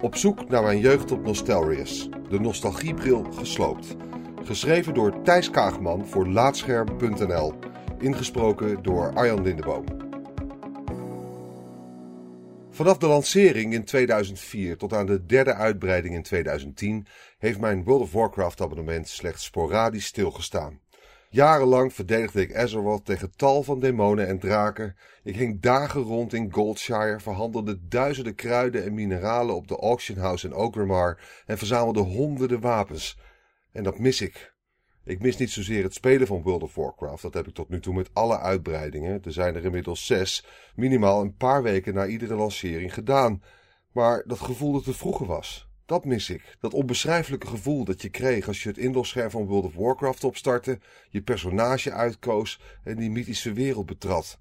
Op zoek naar mijn jeugd op Nostalrius. De nostalgiebril gesloopt. Geschreven door Thijs Kaagman voor Laatscherm.nl. Ingesproken door Arjan Lindeboom. Vanaf de lancering in 2004 tot aan de derde uitbreiding in 2010 heeft mijn World of Warcraft abonnement slechts sporadisch stilgestaan. Jarenlang verdedigde ik Azeroth tegen tal van demonen en draken. Ik ging dagen rond in Goldshire, verhandelde duizenden kruiden en mineralen op de Auction House in Orgrimmar en verzamelde honderden wapens. En dat mis ik. Ik mis niet zozeer het spelen van World of Warcraft. Dat heb ik tot nu toe met alle uitbreidingen. Er zijn er inmiddels zes, minimaal een paar weken na iedere lancering gedaan. Maar dat gevoel dat het vroeger was, dat mis ik. Dat onbeschrijfelijke gevoel dat je kreeg als je het inlogscherm van World of Warcraft opstartte, je personage uitkoos en die mythische wereld betrad.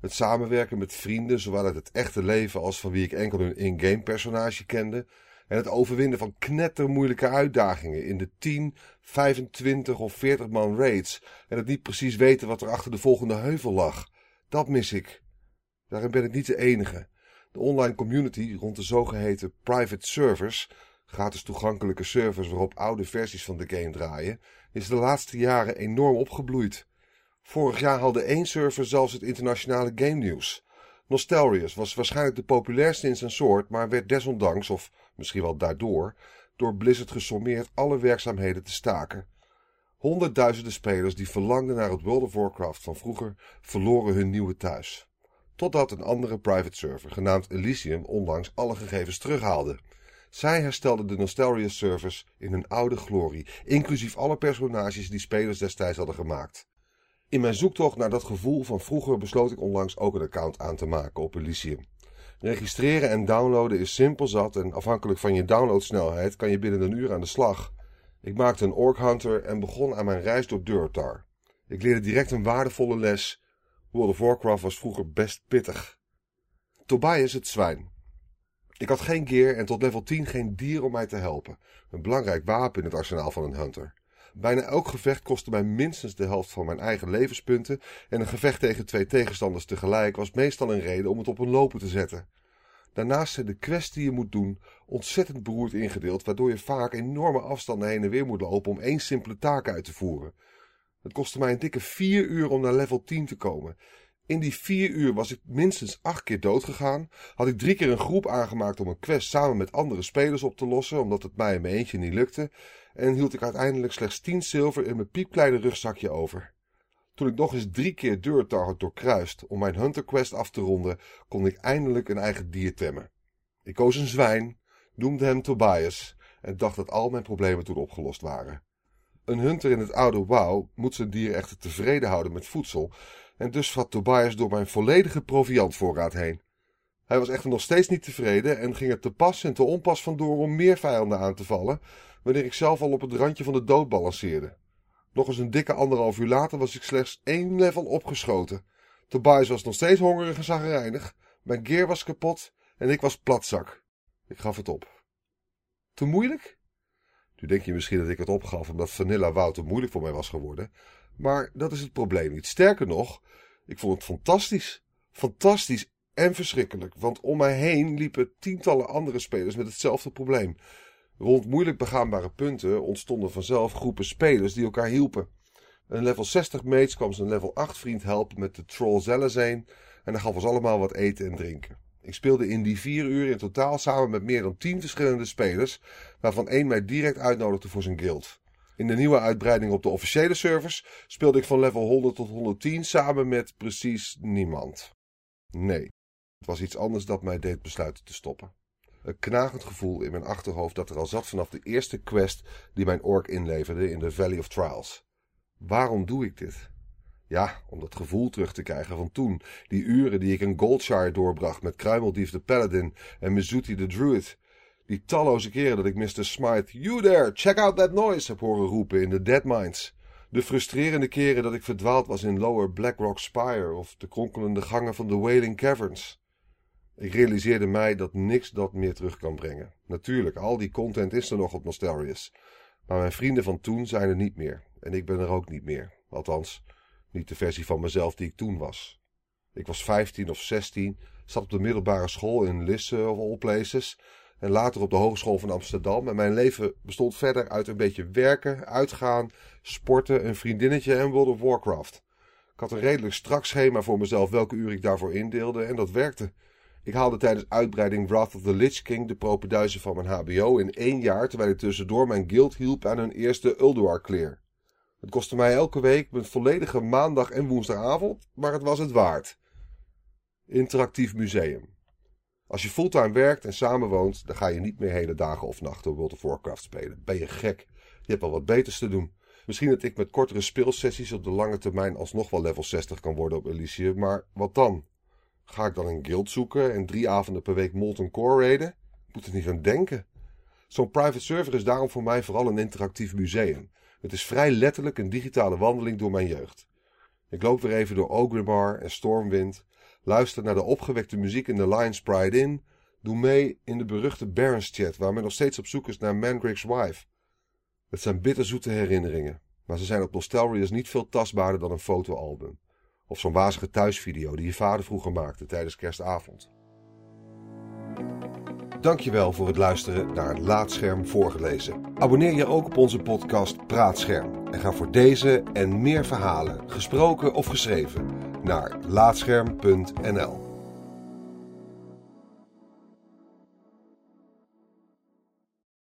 Het samenwerken met vrienden, zowel uit het echte leven als van wie ik enkel hun in-game personage kende. En het overwinnen van knettermoeilijke uitdagingen in de 10, 25 of 40 man raids. En het niet precies weten wat er achter de volgende heuvel lag. Dat mis ik. Daarin ben ik niet de enige. De online community rond de zogeheten private servers, gratis toegankelijke servers waarop oude versies van de game draaien, is de laatste jaren enorm opgebloeid. Vorig jaar haalde één server zelfs het internationale game nieuws. Nostalrius was waarschijnlijk de populairste in zijn soort, maar werd desondanks, of misschien wel daardoor, door Blizzard gesommeerd alle werkzaamheden te staken. Honderdduizenden spelers die verlangden naar het World of Warcraft van vroeger verloren hun nieuwe thuis. Totdat een andere private server, genaamd Elysium, onlangs alle gegevens terughaalde. Zij herstelde de Nostalrius servers in hun oude glorie, inclusief alle personages die spelers destijds hadden gemaakt. In mijn zoektocht naar dat gevoel van vroeger besloot ik onlangs ook een account aan te maken op Elysium. Registreren en downloaden is simpel zat en afhankelijk van je downloadsnelheid kan je binnen een uur aan de slag. Ik maakte een Orc Hunter en begon aan mijn reis door Durtar. Ik leerde direct een waardevolle les. World of Warcraft was vroeger best pittig. Tobias het zwijn. Ik had geen gear en tot level 10 geen dier om mij te helpen. Een belangrijk wapen in het arsenaal van een hunter. Bijna elk gevecht kostte mij minstens de helft van mijn eigen levenspunten en een gevecht tegen twee tegenstanders tegelijk was meestal een reden om het op een lopen te zetten. Daarnaast zijn de quests die je moet doen ontzettend beroerd ingedeeld, waardoor je vaak enorme afstanden heen en weer moet lopen om één simpele taak uit te voeren. Het kostte mij een dikke vier uur om naar level 10 te komen. In die vier uur was ik minstens acht keer dood gegaan. Had ik drie keer een groep aangemaakt om een quest samen met andere spelers op te lossen, omdat het mij in mijn eentje niet lukte. En hield ik uiteindelijk slechts tien zilver in mijn piepkleine rugzakje over. Toen ik nog eens drie keer Durtar doorkruist om mijn Hunter Quest af te ronden, kon ik eindelijk een eigen dier temmen. Ik koos een zwijn, noemde hem Tobias en dacht dat al mijn problemen toen opgelost waren. Een hunter in het oude WoW moet zijn dier echter tevreden houden met voedsel en dus vat Tobias door mijn volledige proviantvoorraad heen. Hij was echter nog steeds niet tevreden en ging er te pas en te onpas vandoor om meer vijanden aan te vallen, wanneer ik zelf al op het randje van de dood balanceerde. Nog eens een dikke anderhalf uur later was ik slechts één level opgeschoten. Tobias was nog steeds hongerig en zagrijnig, mijn gear was kapot en ik was platzak. Ik gaf het op. Te moeilijk? Nu denk je misschien dat ik het opgaf omdat Vanilla WoW te moeilijk voor mij was geworden. Maar dat is het probleem niet. Sterker nog, ik vond het fantastisch. Fantastisch en verschrikkelijk, want om mij heen liepen tientallen andere spelers met hetzelfde probleem. Rond moeilijk begaanbare punten ontstonden vanzelf groepen spelers die elkaar hielpen. Een level 60 mates kwam zijn level 8 vriend helpen met de troll Zelazane en dan gaf ons allemaal wat eten en drinken. Ik speelde in die vier uur in totaal samen met meer dan tien verschillende spelers, waarvan één mij direct uitnodigde voor zijn guild. In de nieuwe uitbreiding op de officiële servers speelde ik van level 100 tot 110 samen met precies niemand. Nee, het was iets anders dat mij deed besluiten te stoppen. Een knagend gevoel in mijn achterhoofd dat er al zat vanaf de eerste quest die mijn ork inleverde in de Valley of Trials. Waarom doe ik dit? Ja, om dat gevoel terug te krijgen van toen. Die uren die ik in Goldshire doorbracht met Kruimeldief de Paladin en Mizuti de Druid. Die talloze keren dat ik Mr. Smite, you there, check out that noise, heb horen roepen in de Dead Mines. De frustrerende keren dat ik verdwaald was in Lower Blackrock Spire of de kronkelende gangen van de Wailing Caverns. Ik realiseerde mij dat niks dat meer terug kan brengen. Natuurlijk, al die content is er nog op Nostalrius. Maar mijn vrienden van toen zijn er niet meer. En ik ben er ook niet meer. Althans, niet de versie van mezelf die ik toen was. Ik was 15 of 16, zat op de middelbare school in Lisse of all places en later op de Hogeschool van Amsterdam. En mijn leven bestond verder uit een beetje werken, uitgaan, sporten, een vriendinnetje en World of Warcraft. Ik had een redelijk strak schema voor mezelf welke uur ik daarvoor indeelde en dat werkte. Ik haalde tijdens uitbreiding Wrath of the Lich King de propenduizen van mijn HBO in één jaar, terwijl ik tussendoor mijn guild hielp aan hun eerste Ulduar clear. Het kostte mij elke week mijn volledige maandag en woensdagavond, maar het was het waard. Interactief museum. Als je fulltime werkt en samenwoont, dan ga je niet meer hele dagen of nachten World of Warcraft spelen. Ben je gek? Je hebt wel wat beters te doen. Misschien dat ik met kortere speelsessies op de lange termijn alsnog wel level 60 kan worden op Elysium, maar wat dan? Ga ik dan een guild zoeken en drie avonden per week Molten Core raiden? Ik moet er niet aan denken. Zo'n private server is daarom voor mij vooral een interactief museum. Het is vrij letterlijk een digitale wandeling door mijn jeugd. Ik loop weer even door Ogrimmar en Stormwind, luister naar de opgewekte muziek in de Lions Pride Inn, doe mee in de beruchte Barons Chat waar men nog steeds op zoek is naar Mandrake's wife. Het zijn bitterzoete herinneringen, maar ze zijn op Nostalrius niet veel tastbaarder dan een fotoalbum. Of zo'n wazige thuisvideo die je vader vroeger maakte tijdens kerstavond. Dankjewel voor het luisteren naar Laatscherm voorgelezen. Abonneer je ook op onze podcast Praatscherm. En ga voor deze en meer verhalen, gesproken of geschreven, naar laatscherm.nl.